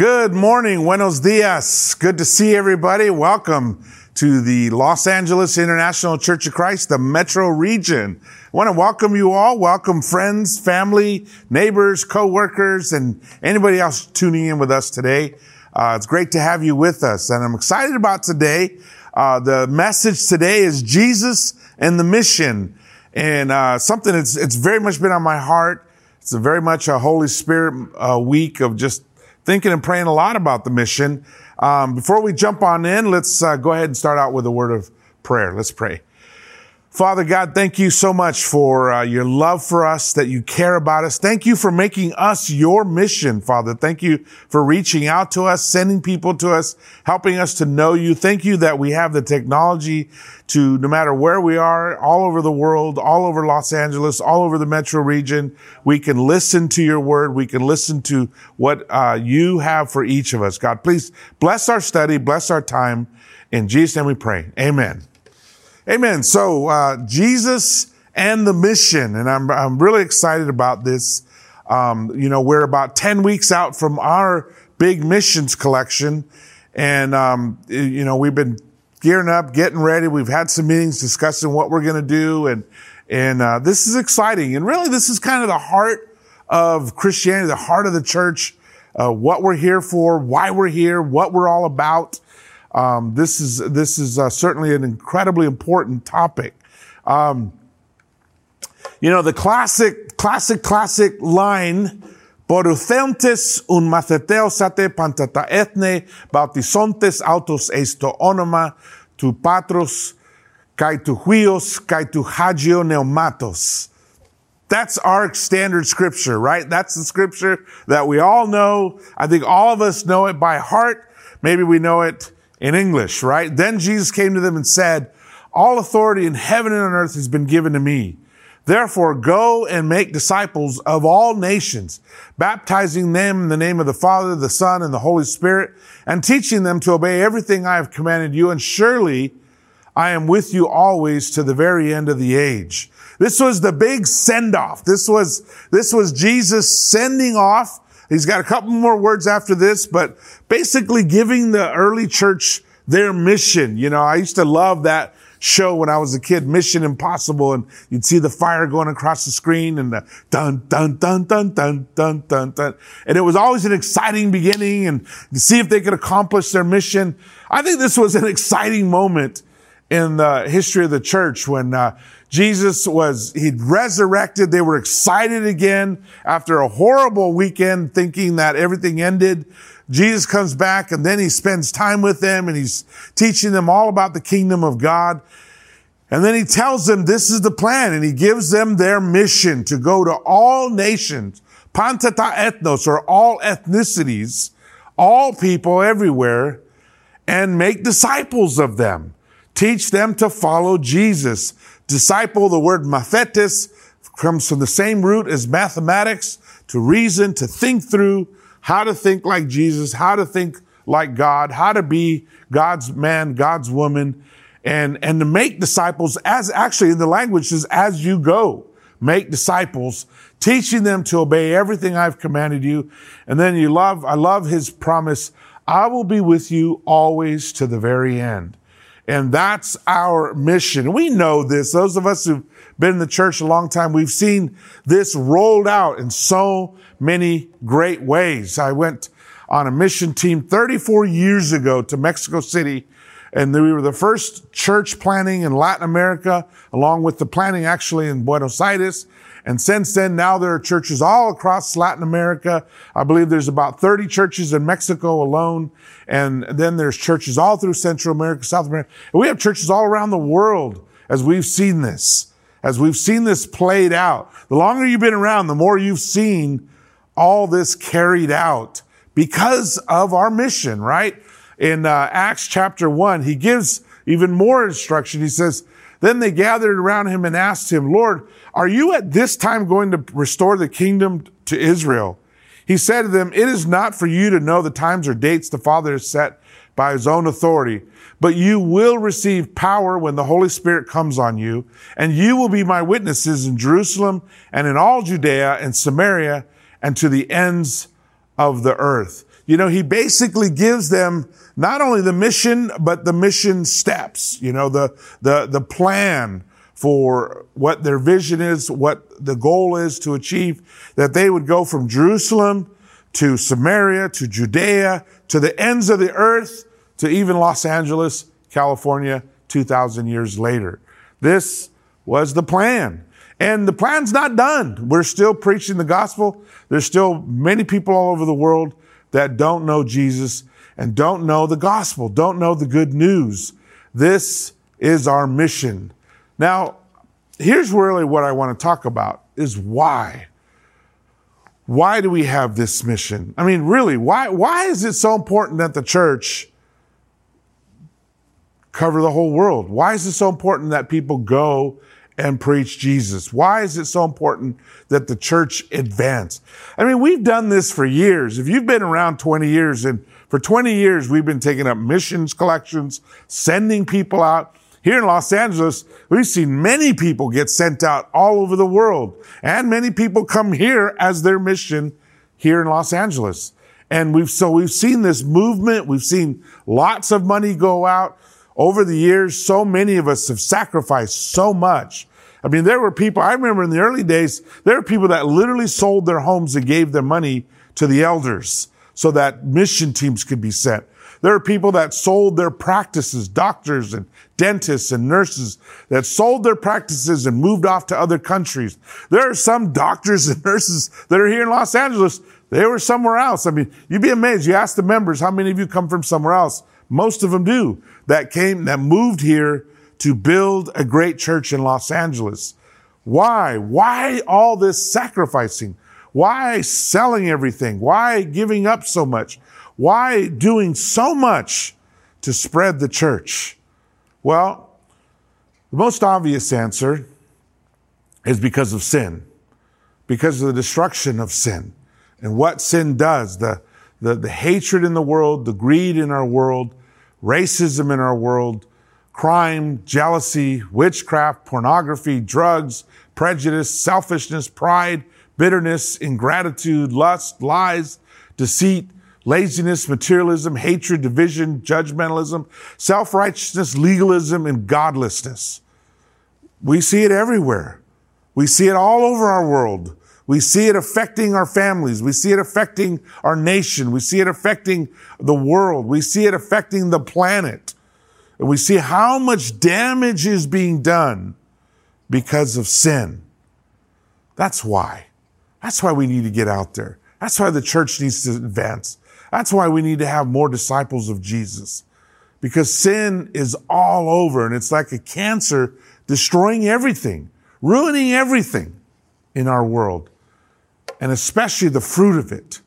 Good morning. Buenos dias. Good to see everybody. Welcome to the Los Angeles International Church of Christ, the metro region. I want to welcome you all. Welcome friends, family, neighbors, co-workers, and anybody else tuning in with us today. Uh, it's great to have you with us. And I'm excited about today. Uh, the message today is Jesus and the mission. And uh, something that's it's very much been on my heart. It's a very much a Holy Spirit uh, week of just thinking and praying a lot about the mission. Um, before we jump on in, let's uh, go ahead and start out with a word of prayer. Let's pray. Father God, thank you so much for uh, your love for us, that you care about us. Thank you for making us your mission, Father. Thank you for reaching out to us, sending people to us, helping us to know you. Thank you that we have the technology to, no matter where we are, all over the world, all over Los Angeles, all over the metro region, we can listen to your word. We can listen to what uh, you have for each of us. God, please bless our study, bless our time. In Jesus' name we pray. Amen. Amen. So, uh, Jesus and the mission, and I'm, I'm really excited about this. Um, you know, we're about 10 weeks out from our big missions collection. And, um, you know, we've been gearing up, getting ready. We've had some meetings discussing what we're going to do. And, and, uh, this is exciting. And really, this is kind of the heart of Christianity, the heart of the church, uh, what we're here for, why we're here, what we're all about. Um, this is this is uh, certainly an incredibly important topic. Um, you know the classic classic classic line. Porutentes un maceteo sate pantata ethne bautizontes autos esto onoma tu patros kai tu huios kai tu hagio neumatos. That's our standard scripture, right? That's the scripture that we all know. I think all of us know it by heart. Maybe we know it in English, right? Then Jesus came to them and said, all authority in heaven and on earth has been given to me. Therefore, go and make disciples of all nations, baptizing them in the name of the Father, the Son, and the Holy Spirit, and teaching them to obey everything I have commanded you. And surely I am with you always to the very end of the age. This was the big send off. This was, this was Jesus sending off He's got a couple more words after this, but basically giving the early church their mission. You know, I used to love that show when I was a kid, Mission Impossible, and you'd see the fire going across the screen and the dun, dun, dun, dun, dun, dun, dun, dun. And it was always an exciting beginning and to see if they could accomplish their mission. I think this was an exciting moment in the history of the church when, uh, Jesus was, he'd resurrected. They were excited again after a horrible weekend thinking that everything ended. Jesus comes back and then he spends time with them and he's teaching them all about the kingdom of God. And then he tells them this is the plan and he gives them their mission to go to all nations, pantata ethnos or all ethnicities, all people everywhere and make disciples of them. Teach them to follow Jesus. Disciple, the word mathetes, comes from the same root as mathematics, to reason, to think through how to think like Jesus, how to think like God, how to be God's man, God's woman, and, and to make disciples as actually in the language is as you go. Make disciples, teaching them to obey everything I've commanded you. And then you love, I love his promise. I will be with you always to the very end. And that's our mission. We know this. Those of us who've been in the church a long time, we've seen this rolled out in so many great ways. I went on a mission team 34 years ago to Mexico City and we were the first church planting in Latin America, along with the planting actually in Buenos Aires. And since then, now there are churches all across Latin America. I believe there's about 30 churches in Mexico alone. And then there's churches all through Central America, South America. And we have churches all around the world as we've seen this, as we've seen this played out. The longer you've been around, the more you've seen all this carried out because of our mission, right? In uh, Acts chapter one, he gives even more instruction. He says, then they gathered around him and asked him, Lord, are you at this time going to restore the kingdom to Israel? He said to them, It is not for you to know the times or dates the Father has set by his own authority, but you will receive power when the Holy Spirit comes on you, and you will be my witnesses in Jerusalem and in all Judea and Samaria and to the ends of the earth. You know, he basically gives them not only the mission, but the mission steps, you know, the, the, the plan for what their vision is, what the goal is to achieve, that they would go from Jerusalem to Samaria, to Judea, to the ends of the earth, to even Los Angeles, California, 2,000 years later. This was the plan. And the plan's not done. We're still preaching the gospel. There's still many people all over the world that don't know Jesus and don't know the gospel, don't know the good news. This is our mission. Now, here's really what I want to talk about is why. Why do we have this mission? I mean, really, why, why is it so important that the church cover the whole world? Why is it so important that people go and preach Jesus? Why is it so important that the church advance? I mean, we've done this for years. If you've been around 20 years and for 20 years, we've been taking up missions collections, sending people out. Here in Los Angeles, we've seen many people get sent out all over the world and many people come here as their mission here in Los Angeles. And we've, so we've seen this movement. We've seen lots of money go out over the years. So many of us have sacrificed so much. I mean, there were people, I remember in the early days, there were people that literally sold their homes and gave their money to the elders so that mission teams could be sent. There are people that sold their practices, doctors and dentists and nurses that sold their practices and moved off to other countries. There are some doctors and nurses that are here in Los Angeles. They were somewhere else. I mean, you'd be amazed. You ask the members, how many of you come from somewhere else? Most of them do that came, that moved here to build a great church in Los Angeles. Why? Why all this sacrificing? Why selling everything? Why giving up so much? Why doing so much to spread the church? Well, the most obvious answer is because of sin, because of the destruction of sin and what sin does, the, the, the hatred in the world, the greed in our world, racism in our world, crime, jealousy, witchcraft, pornography, drugs, prejudice, selfishness, pride, bitterness, ingratitude, lust, lies, deceit, laziness, materialism, hatred, division, judgmentalism, self-righteousness, legalism, and godlessness. We see it everywhere. We see it all over our world. We see it affecting our families. We see it affecting our nation. We see it affecting the world. We see it affecting the planet. And we see how much damage is being done because of sin. That's why. That's why we need to get out there. That's why the church needs to advance. That's why we need to have more disciples of Jesus. Because sin is all over and it's like a cancer destroying everything, ruining everything in our world and especially the fruit of it.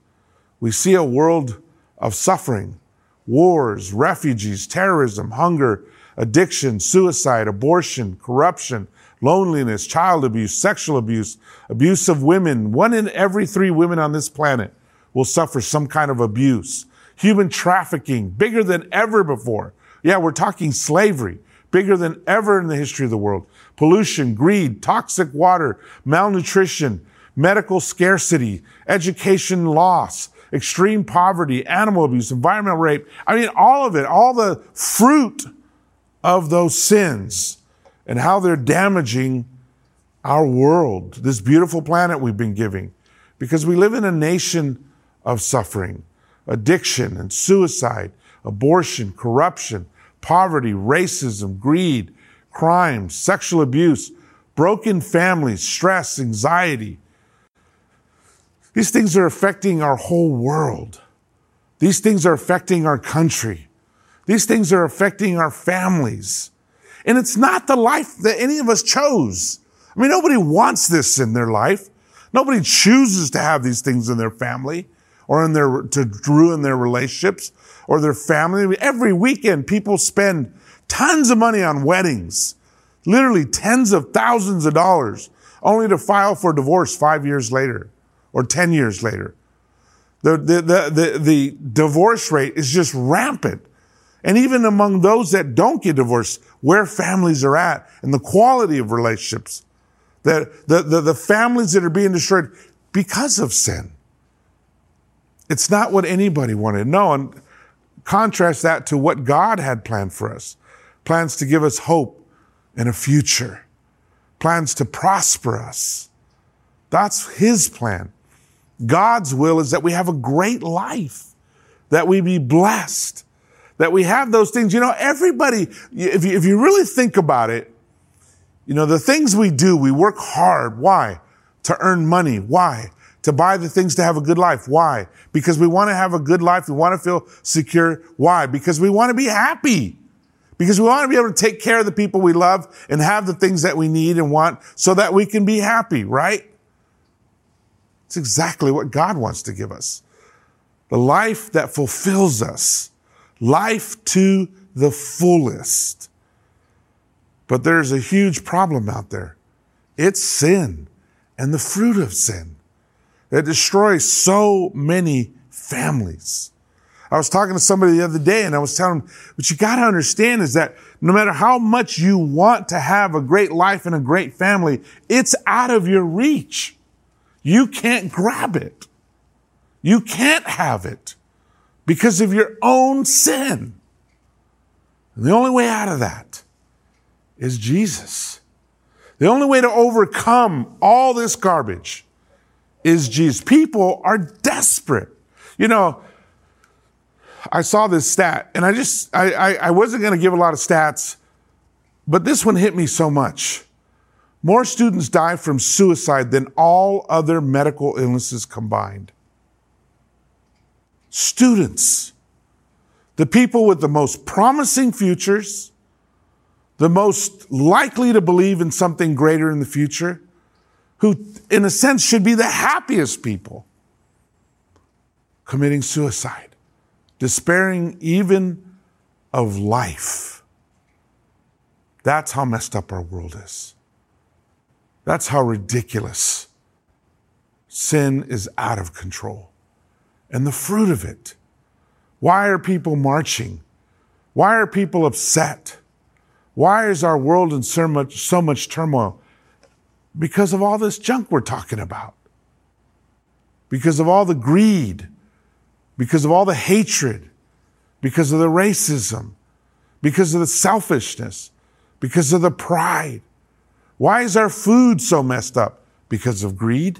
We see a world of suffering, wars, refugees, terrorism, hunger, addiction, suicide, abortion, corruption, loneliness, child abuse, sexual abuse, abuse of women. One in every three women on this planet will suffer some kind of abuse. Human trafficking, bigger than ever before. Yeah, we're talking slavery, bigger than ever in the history of the world. Pollution, greed, toxic water, malnutrition, medical scarcity, education loss, extreme poverty, animal abuse, environmental rape. I mean, all of it, all the fruit of those sins and how they're damaging our world, this beautiful planet we've been giving. Because we live in a nation of suffering, addiction and suicide, abortion, corruption, poverty, racism, greed, crime, sexual abuse, broken families, stress, anxiety, these things are affecting our whole world. These things are affecting our country. These things are affecting our families. And it's not the life that any of us chose. I mean, nobody wants this in their life. Nobody chooses to have these things in their family or in their, to ruin their relationships or their family. Every weekend, people spend tons of money on weddings, literally tens of thousands of dollars, only to file for divorce five years later or 10 years later. The, the, the, the, the divorce rate is just rampant. And even among those that don't get divorced, where families are at and the quality of relationships, the, the, the, the families that are being destroyed because of sin. It's not what anybody wanted. No, and contrast that to what God had planned for us. Plans to give us hope and a future. Plans to prosper us. That's His plan. God's will is that we have a great life, that we be blessed, that we have those things. You know, everybody, if you, if you really think about it, you know, the things we do, we work hard. Why? To earn money. Why? To buy the things to have a good life. Why? Because we want to have a good life. We want to feel secure. Why? Because we want to be happy. Because we want to be able to take care of the people we love and have the things that we need and want so that we can be happy, right? It's exactly what God wants to give us. The life that fulfills us. Life to the fullest. But there's a huge problem out there. It's sin and the fruit of sin that destroys so many families. I was talking to somebody the other day and I was telling them, what you got to understand is that no matter how much you want to have a great life and a great family, it's out of your reach. You can't grab it. You can't have it because of your own sin. And the only way out of that is Jesus. The only way to overcome all this garbage is Jesus. People are desperate. You know, I saw this stat and I just, I, I, I wasn't going to give a lot of stats, but this one hit me so much. More students die from suicide than all other medical illnesses combined. Students, the people with the most promising futures, the most likely to believe in something greater in the future, who, in a sense, should be the happiest people, committing suicide, despairing even of life. That's how messed up our world is. That's how ridiculous sin is out of control. And the fruit of it. Why are people marching? Why are people upset? Why is our world in so much, so much turmoil? Because of all this junk we're talking about. Because of all the greed. Because of all the hatred. Because of the racism. Because of the selfishness. Because of the pride. Why is our food so messed up? Because of greed?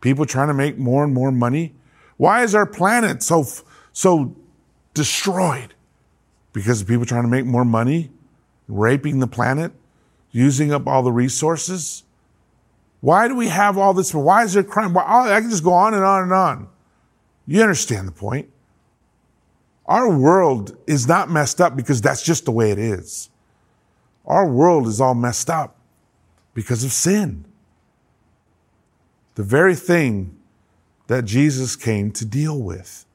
People trying to make more and more money? Why is our planet so, so destroyed? Because of people trying to make more money? raping the planet, using up all the resources? Why do we have all this? Why is there crime? Why, I can just go on and on and on. You understand the point. Our world is not messed up because that's just the way it is. Our world is all messed up because of sin. The very thing that Jesus came to deal with.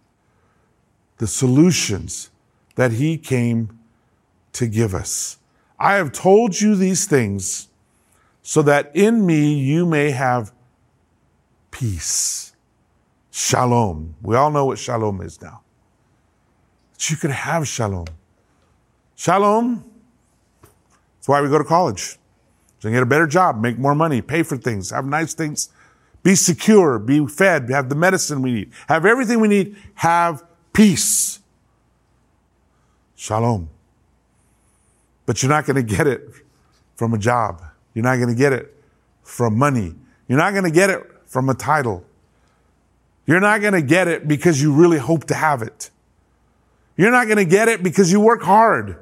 The solutions that he came to give us. I have told you these things so that in me you may have peace. Shalom. We all know what shalom is now. That you could have shalom. Shalom. That's why we go to college. So get a better job, make more money, pay for things, have nice things, be secure, be fed, have the medicine we need, have everything we need, have peace. Shalom. But you're not going to get it from a job. You're not going to get it from money. You're not going to get it from a title. You're not going to get it because you really hope to have it. You're not going to get it because you work hard.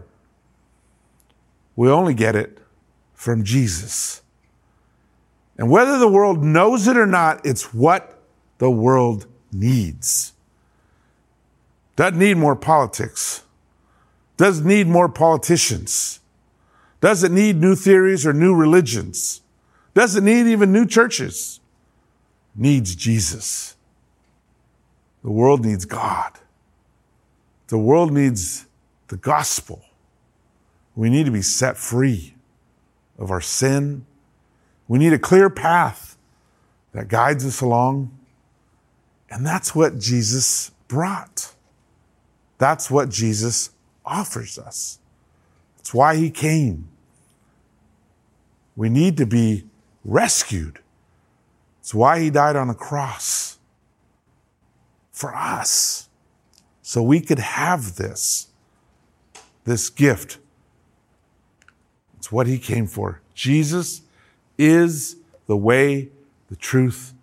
We only get it from Jesus. And whether the world knows it or not, it's what the world needs. Doesn't need more politics doesn't need more politicians, doesn't need new theories or new religions, doesn't need even new churches, needs Jesus. The world needs God. The world needs the gospel. We need to be set free of our sin. We need a clear path that guides us along. And that's what Jesus brought. That's what Jesus offers us. That's why he came. We need to be rescued. It's why he died on a cross for us so we could have this, this gift. It's what he came for. Jesus is the way, the truth,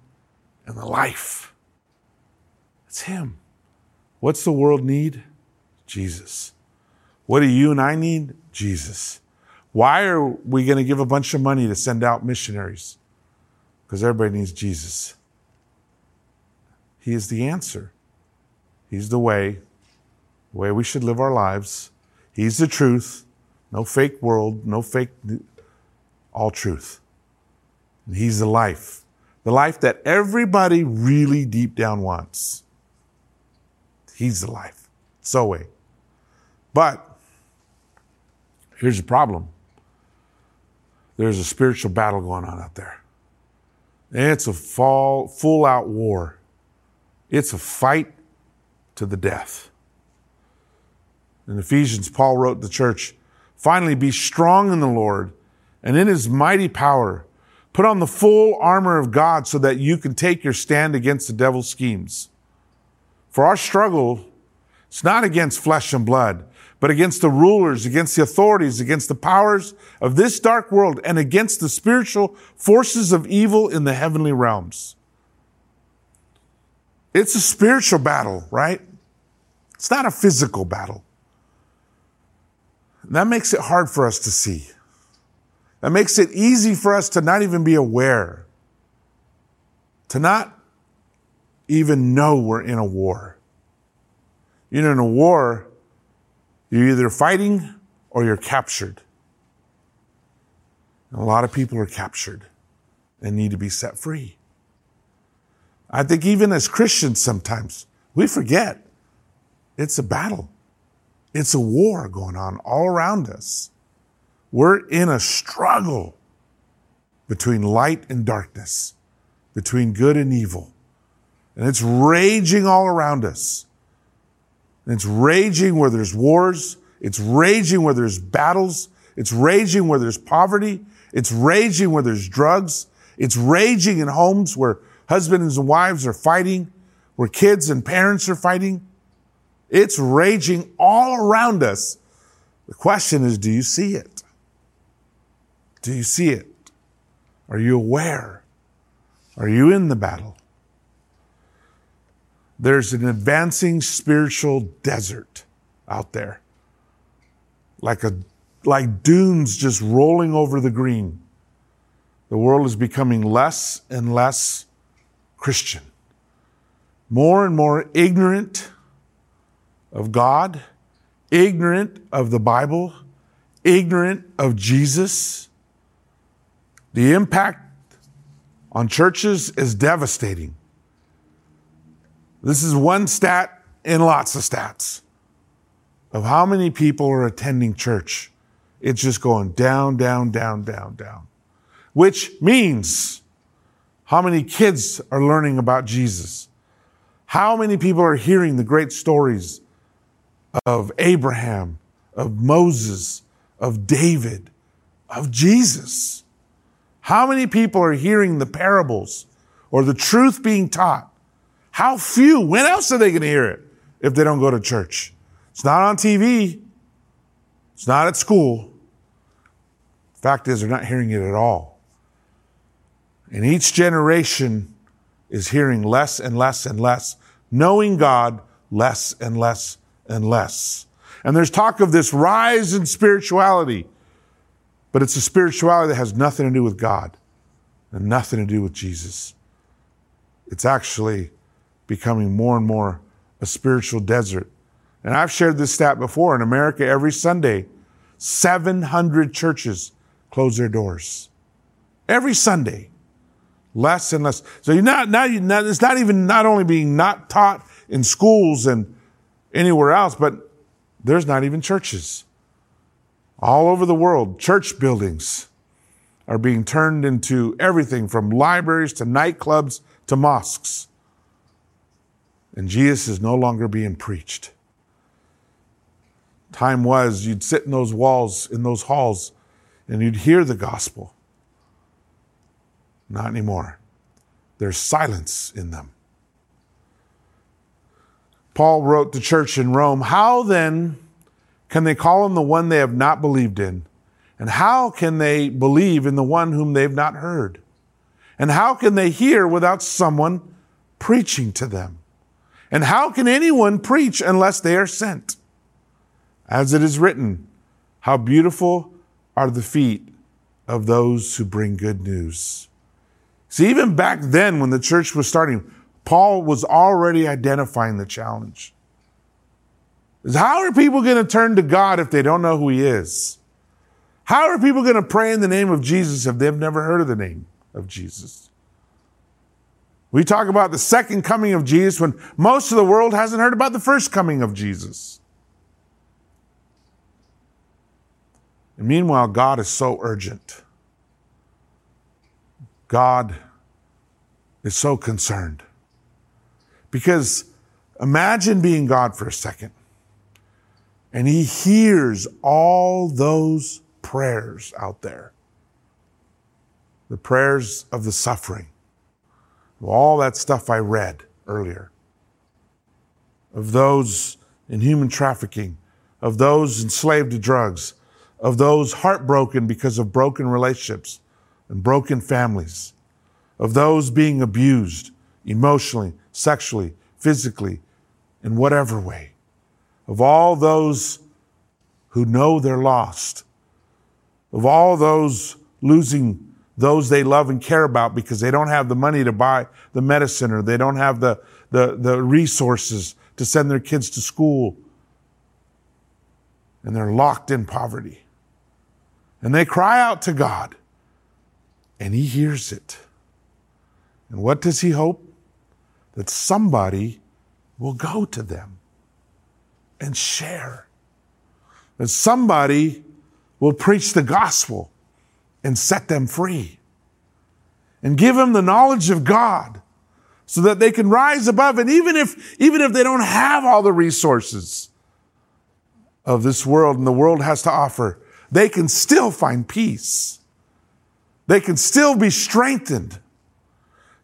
and the life. It's him. What's the world need? Jesus. What do you and I need? Jesus. Why are we going to give a bunch of money to send out missionaries? Because everybody needs Jesus. He is the answer. He's the way, the way we should live our lives. He's the truth. No fake world, no fake, all truth. And He's the life. The life that everybody really deep down wants. He's the life. So way. But here's the problem. There's a spiritual battle going on out there. And it's a fall, full out war. It's a fight to the death. In Ephesians, Paul wrote the church, finally be strong in the Lord and in his mighty power. Put on the full armor of God so that you can take your stand against the devil's schemes. For our struggle, it's not against flesh and blood, but against the rulers, against the authorities, against the powers of this dark world, and against the spiritual forces of evil in the heavenly realms. It's a spiritual battle, right? It's not a physical battle. That makes it hard for us to see. That makes it easy for us to not even be aware, to not even know we're in a war. You know, in a war, you're either fighting or you're captured. And a lot of people are captured and need to be set free. I think even as Christians, sometimes we forget it's a battle. It's a war going on all around us. We're in a struggle between light and darkness, between good and evil. And it's raging all around us. And it's raging where there's wars. It's raging where there's battles. It's raging where there's poverty. It's raging where there's drugs. It's raging in homes where husbands and wives are fighting, where kids and parents are fighting. It's raging all around us. The question is, do you see it? Do you see it? Are you aware? Are you in the battle? There's an advancing spiritual desert out there. Like a, like dunes just rolling over the green. The world is becoming less and less Christian. More and more ignorant of God, ignorant of the Bible, ignorant of Jesus. The impact on churches is devastating. This is one stat in lots of stats of how many people are attending church. It's just going down, down, down, down, down. Which means how many kids are learning about Jesus? How many people are hearing the great stories of Abraham, of Moses, of David, of Jesus? How many people are hearing the parables or the truth being taught? How few? When else are they going to hear it if they don't go to church? It's not on TV. It's not at school. Fact is, they're not hearing it at all. And each generation is hearing less and less and less, knowing God less and less and less. And there's talk of this rise in spirituality, but it's a spirituality that has nothing to do with God and nothing to do with Jesus. It's actually becoming more and more a spiritual desert. And I've shared this stat before. In America, every Sunday, 700 churches close their doors. Every Sunday. Less and less. So you're not, now you not, it's not even not only being not taught in schools and anywhere else, but there's not even churches. All over the world, church buildings are being turned into everything from libraries to nightclubs to mosques and Jesus is no longer being preached. Time was you'd sit in those walls, in those halls, and you'd hear the gospel. Not anymore. There's silence in them. Paul wrote to the church in Rome, How then can they call on the one they have not believed in? And how can they believe in the one whom they've not heard? And how can they hear without someone preaching to them? And how can anyone preach unless they are sent? As it is written, how beautiful are the feet of those who bring good news. See, even back then when the church was starting, Paul was already identifying the challenge. Is How are people going to turn to God if they don't know who He is? How are people going to pray in the name of Jesus if they've never heard of the name of Jesus? We talk about the second coming of Jesus when most of the world hasn't heard about the first coming of Jesus. And meanwhile, God is so urgent. God is so concerned. Because imagine being God for a second and he hears all those prayers out there. The prayers of the suffering, of all that stuff I read earlier, of those in human trafficking, of those enslaved to drugs, of those heartbroken because of broken relationships and broken families, of those being abused emotionally, sexually, physically, in whatever way of all those who know they're lost, of all those losing those they love and care about because they don't have the money to buy the medicine or they don't have the, the, the resources to send their kids to school. And they're locked in poverty. And they cry out to God, and He hears it. And what does He hope? That somebody will go to them and share. That somebody will preach the gospel and set them free and give them the knowledge of God so that they can rise above. And even if, even if they don't have all the resources of this world and the world has to offer, they can still find peace. They can still be strengthened.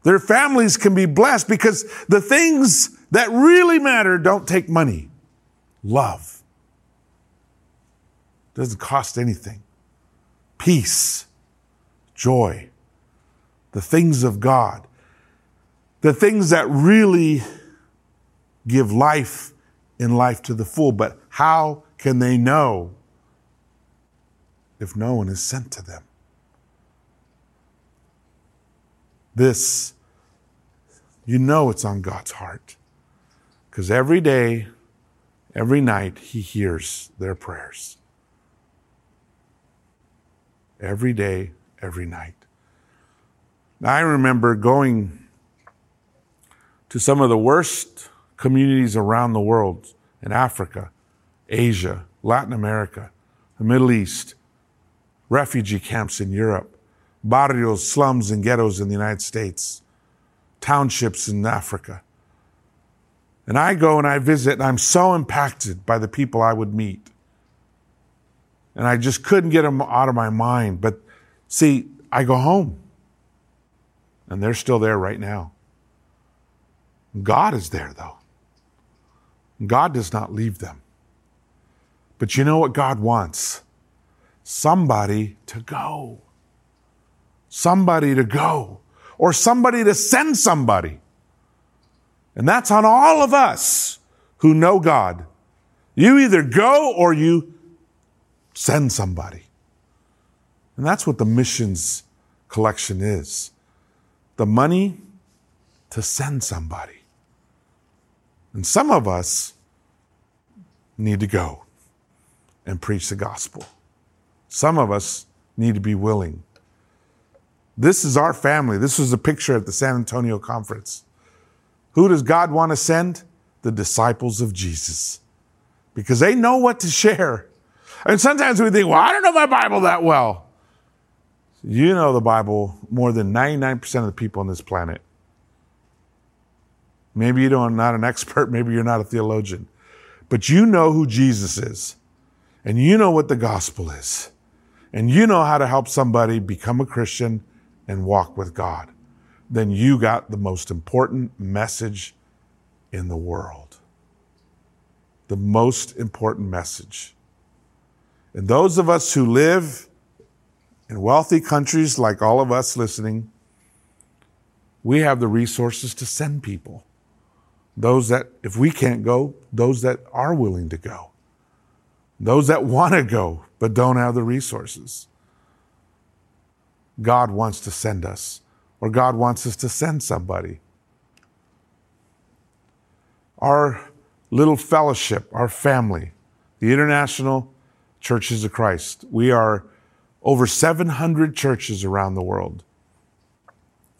Their families can be blessed because the things that really matter don't take money love. Doesn't cost anything. Peace, joy, the things of God, the things that really give life in life to the full. But how can they know if no one is sent to them? This, you know, it's on God's heart. Because every day Every night, He hears their prayers. Every day, every night. Now, I remember going to some of the worst communities around the world in Africa, Asia, Latin America, the Middle East, refugee camps in Europe, barrios, slums, and ghettos in the United States, townships in Africa. And I go and I visit, and I'm so impacted by the people I would meet. And I just couldn't get them out of my mind. But see, I go home, and they're still there right now. God is there, though. God does not leave them. But you know what God wants? Somebody to go. Somebody to go. Or somebody to send somebody. And that's on all of us who know God. You either go or you send somebody. And that's what the missions collection is the money to send somebody. And some of us need to go and preach the gospel. Some of us need to be willing. This is our family. This was a picture at the San Antonio conference. Who does God want to send? The disciples of Jesus. Because they know what to share. And sometimes we think, well, I don't know my Bible that well. You know the Bible more than 99% of the people on this planet. Maybe you don't, not an expert, maybe you're not a theologian, but you know who Jesus is, and you know what the gospel is, and you know how to help somebody become a Christian and walk with God then you got the most important message in the world. the most important message. And those of us who live in wealthy countries like all of us listening, we have the resources to send people. Those that, if we can't go, those that are willing to go. Those that want to go but don't have the resources. God wants to send us, or God wants us to send somebody. Our little fellowship, our family, the International Churches of Christ, we are over 700 churches around the world,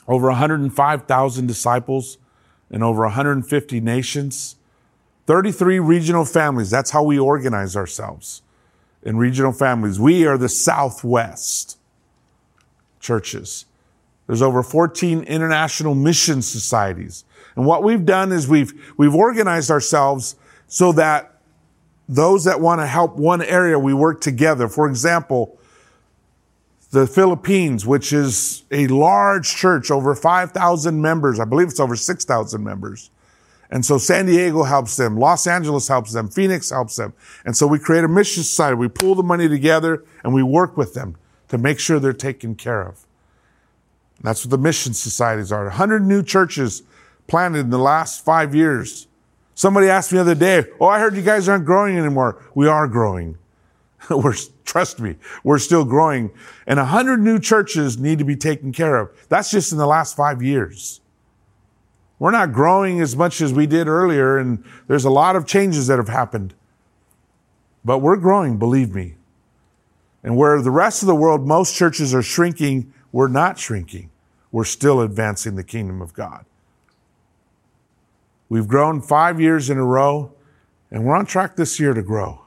over 105,000 disciples in over 150 nations, 33 regional families. That's how we organize ourselves in regional families. We are the Southwest churches. There's over 14 international mission societies. And what we've done is we've, we've organized ourselves so that those that want to help one area, we work together. For example, the Philippines, which is a large church, over 5,000 members. I believe it's over 6,000 members. And so San Diego helps them. Los Angeles helps them. Phoenix helps them. And so we create a mission society. We pull the money together and we work with them to make sure they're taken care of. That's what the mission societies are. 100 new churches planted in the last five years. Somebody asked me the other day, Oh, I heard you guys aren't growing anymore. We are growing. we're, trust me, we're still growing. And 100 new churches need to be taken care of. That's just in the last five years. We're not growing as much as we did earlier, and there's a lot of changes that have happened. But we're growing, believe me. And where the rest of the world, most churches are shrinking, we're not shrinking. We're still advancing the kingdom of God. We've grown five years in a row, and we're on track this year to grow.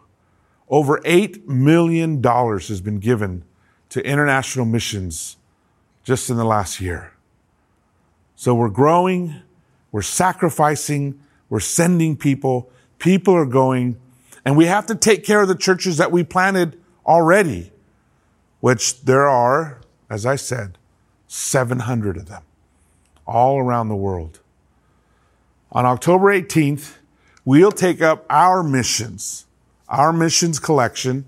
Over $8 million has been given to international missions just in the last year. So we're growing, we're sacrificing, we're sending people, people are going, and we have to take care of the churches that we planted already, which there are, as I said, 700 of them all around the world. On October 18th, we'll take up our missions, our missions collection.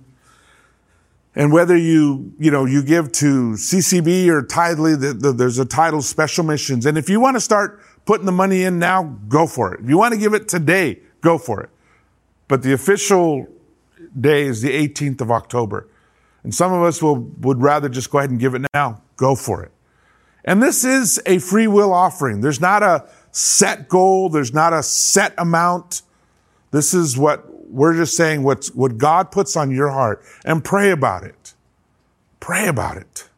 And whether you, you know, you give to CCB or Tithely, the, the, there's a title special missions. And if you want to start putting the money in now, go for it. If you want to give it today, go for it. But the official day is the 18th of October. And some of us will, would rather just go ahead and give it now. Go for it. And this is a free will offering. There's not a set goal. There's not a set amount. This is what we're just saying what's, what God puts on your heart and pray about it. Pray about it.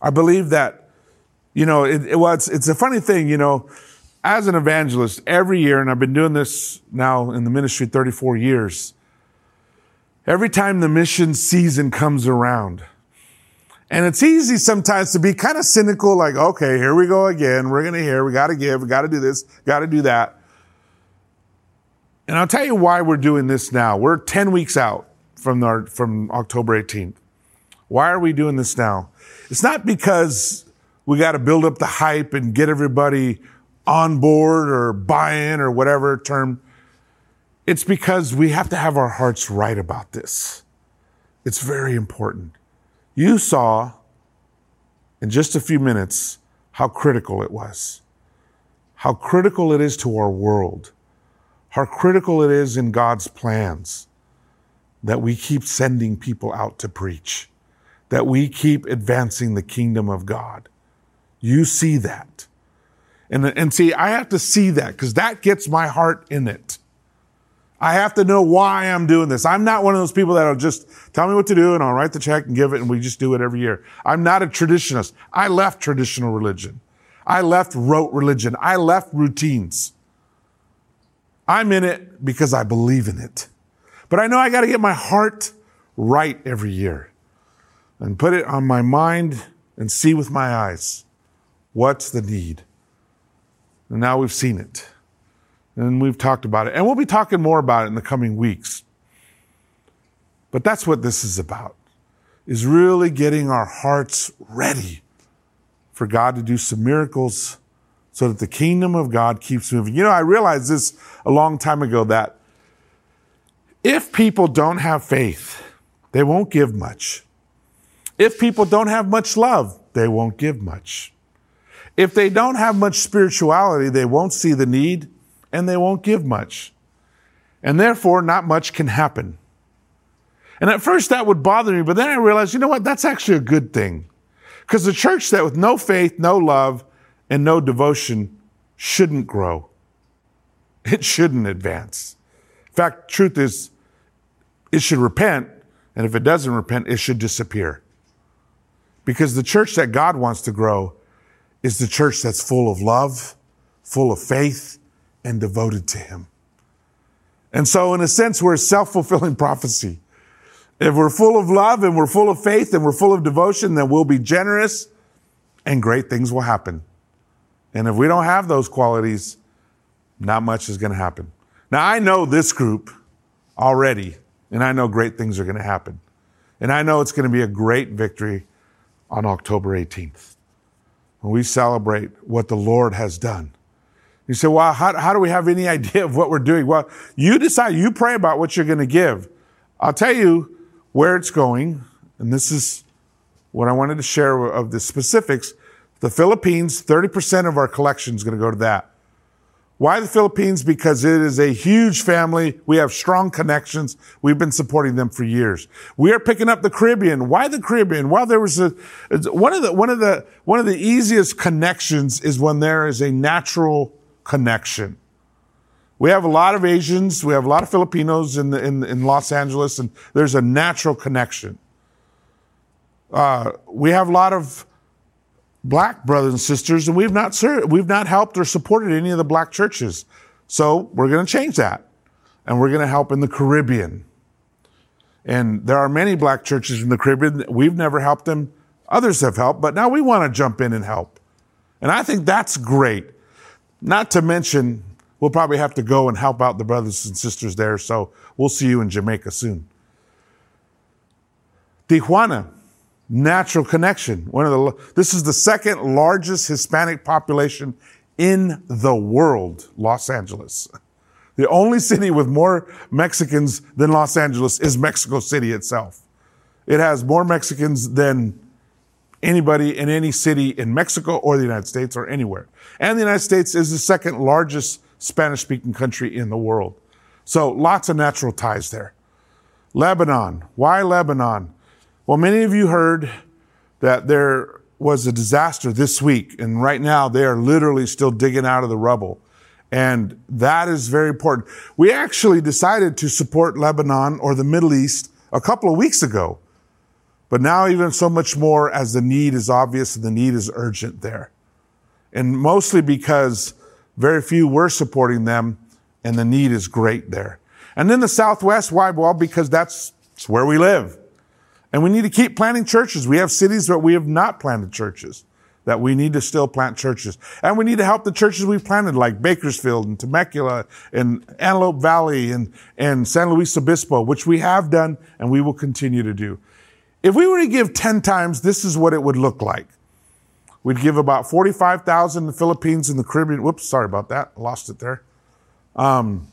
I believe that, you know, it, it, well, it's, it's a funny thing, you know, as an evangelist, every year, and I've been doing this now in the ministry 34 years, every time the mission season comes around, and it's easy sometimes to be kind of cynical, like, okay, here we go again. We're going to hear, we got to give, we got to do this, got to do that. And I'll tell you why we're doing this now. We're 10 weeks out from, our, from October 18th. Why are we doing this now? It's not because we got to build up the hype and get everybody on board or buy in or whatever term. It's because we have to have our hearts right about this. It's very important. You saw in just a few minutes how critical it was, how critical it is to our world, how critical it is in God's plans that we keep sending people out to preach, that we keep advancing the kingdom of God. You see that. And, and see, I have to see that because that gets my heart in it. I have to know why I'm doing this. I'm not one of those people that'll just tell me what to do and I'll write the check and give it and we just do it every year. I'm not a traditionalist. I left traditional religion. I left rote religion. I left routines. I'm in it because I believe in it. But I know I got to get my heart right every year and put it on my mind and see with my eyes what's the need. And now we've seen it and we've talked about it. And we'll be talking more about it in the coming weeks. But that's what this is about, is really getting our hearts ready for God to do some miracles, so that the kingdom of God keeps moving. You know, I realized this a long time ago that if people don't have faith, they won't give much. If people don't have much love, they won't give much. If they don't have much spirituality, they won't see the need and they won't give much. And therefore, not much can happen. And at first that would bother me, but then I realized, you know what? That's actually a good thing. Because the church that with no faith, no love, and no devotion shouldn't grow. It shouldn't advance. In fact, truth is, it should repent, and if it doesn't repent, it should disappear. Because the church that God wants to grow is the church that's full of love, full of faith, and devoted to Him. And so, in a sense, we're a self fulfilling prophecy. If we're full of love and we're full of faith and we're full of devotion, then we'll be generous and great things will happen. And if we don't have those qualities, not much is going to happen. Now, I know this group already, and I know great things are going to happen. And I know it's going to be a great victory on October 18th when we celebrate what the Lord has done. You say, well, how, how do we have any idea of what we're doing? Well, you decide, you pray about what you're going to give. I'll tell you where it's going, and this is what I wanted to share of the specifics. The Philippines, 30% of our collection is going to go to that. Why the Philippines? Because it is a huge family. We have strong connections. We've been supporting them for years. We are picking up the Caribbean. Why the Caribbean? Well, there was a, one of the, one of the, one of the easiest connections is when there is a natural connection. We have a lot of Asians. We have a lot of Filipinos in, the, in, in Los Angeles, and there's a natural connection. Uh, we have a lot of black brothers and sisters, and we've not served, we've not helped or supported any of the black churches. So we're going to change that, and we're going to help in the Caribbean. And there are many black churches in the Caribbean. We've never helped them. Others have helped, but now we want to jump in and help. And I think that's great. Not to mention, we'll probably have to go and help out the brothers and sisters there. So we'll see you in Jamaica soon. Tijuana, natural connection. One of the, this is the second largest Hispanic population in the world, Los Angeles. The only city with more Mexicans than Los Angeles is Mexico City itself. It has more Mexicans than anybody in any city in Mexico or the United States or anywhere. And the United States is the second largest Spanish speaking country in the world. So lots of natural ties there. Lebanon. Why Lebanon? Well, many of you heard that there was a disaster this week, and right now they are literally still digging out of the rubble. And that is very important. We actually decided to support Lebanon or the Middle East a couple of weeks ago. But now even so much more as the need is obvious and the need is urgent there. And mostly because very few were supporting them and the need is great there. And then the Southwest, why? Well, because that's where we live. And we need to keep planting churches. We have cities where we have not planted churches, that we need to still plant churches. And we need to help the churches we've planted, like Bakersfield and Temecula and Antelope Valley and, and San Luis Obispo, which we have done and we will continue to do. If we were to give 10 times, this is what it would look like. We'd give about 45,000 in the Philippines and the Caribbean. Whoops, sorry about that. lost it there. Um,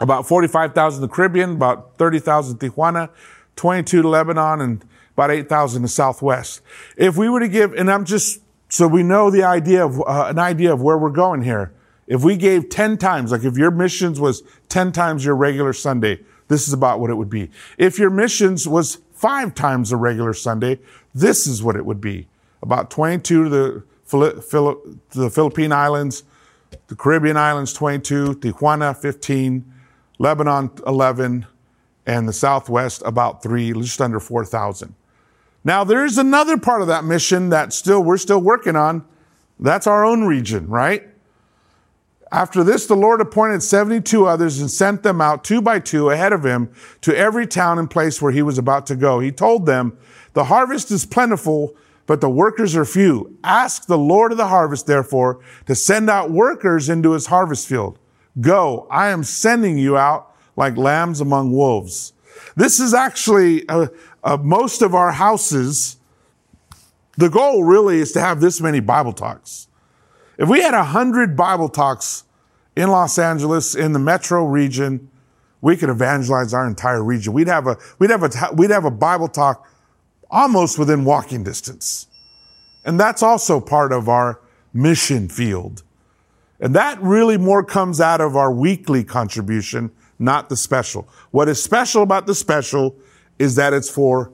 about 45,000 in the Caribbean, about 30,000 Tijuana, 22 to Lebanon, and about 8,000 to Southwest. If we were to give, and I'm just, so we know the idea of, uh, an idea of where we're going here. If we gave 10 times, like if your missions was 10 times your regular Sunday, this is about what it would be. If your missions was five times a regular Sunday, this is what it would be. About 22 to the, to the Philippine Islands, the Caribbean Islands 22, Tijuana 15, Lebanon 11, and the Southwest about three, just under 4,000. Now there's another part of that mission that still, we're still working on. That's our own region, right? After this, the Lord appointed 72 others and sent them out two by two ahead of him to every town and place where he was about to go. He told them, the harvest is plentiful, but the workers are few. Ask the Lord of the harvest, therefore, to send out workers into his harvest field. Go, I am sending you out like lambs among wolves. This is actually uh, uh, most of our houses. The goal really is to have this many Bible talks. If we had a hundred Bible talks in Los Angeles, in the metro region, we could evangelize our entire region. We'd have a, we'd have a, we'd have a Bible talk almost within walking distance. And that's also part of our mission field. And that really more comes out of our weekly contribution, not the special. What is special about the special is that it's for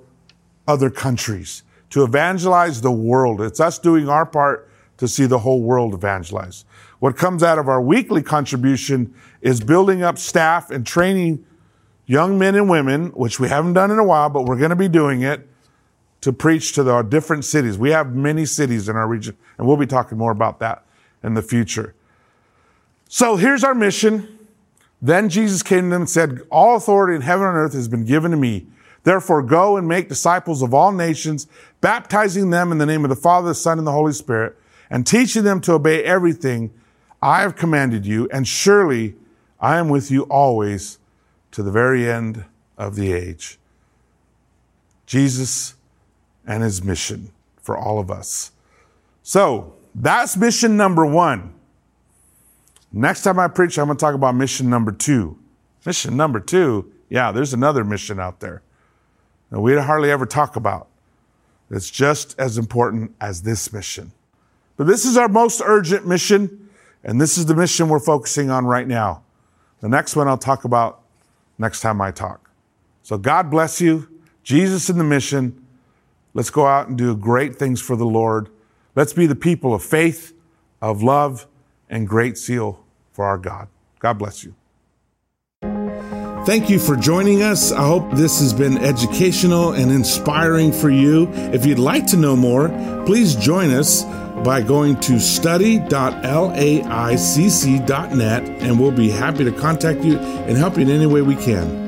other countries to evangelize the world. It's us doing our part to see the whole world evangelized. What comes out of our weekly contribution is building up staff and training young men and women, which we haven't done in a while, but we're going to be doing it to preach to the different cities. We have many cities in our region, and we'll be talking more about that in the future. So here's our mission. Then Jesus came to them and said, All authority in heaven and earth has been given to me. Therefore, go and make disciples of all nations, baptizing them in the name of the Father, the Son, and the Holy Spirit, and teaching them to obey everything I have commanded you, and surely I am with you always to the very end of the age. Jesus and his mission for all of us. So that's mission number one. Next time I preach, I'm going to talk about mission number two. Mission number two, yeah, there's another mission out there that we hardly ever talk about. It's just as important as this mission. But this is our most urgent mission, and this is the mission we're focusing on right now. The next one I'll talk about next time I talk. So God bless you. Jesus in the mission. Let's go out and do great things for the Lord. Let's be the people of faith, of love, and great zeal for our God. God bless you. Thank you for joining us. I hope this has been educational and inspiring for you. If you'd like to know more, please join us by going to study.laicc.net and we'll be happy to contact you and help you in any way we can.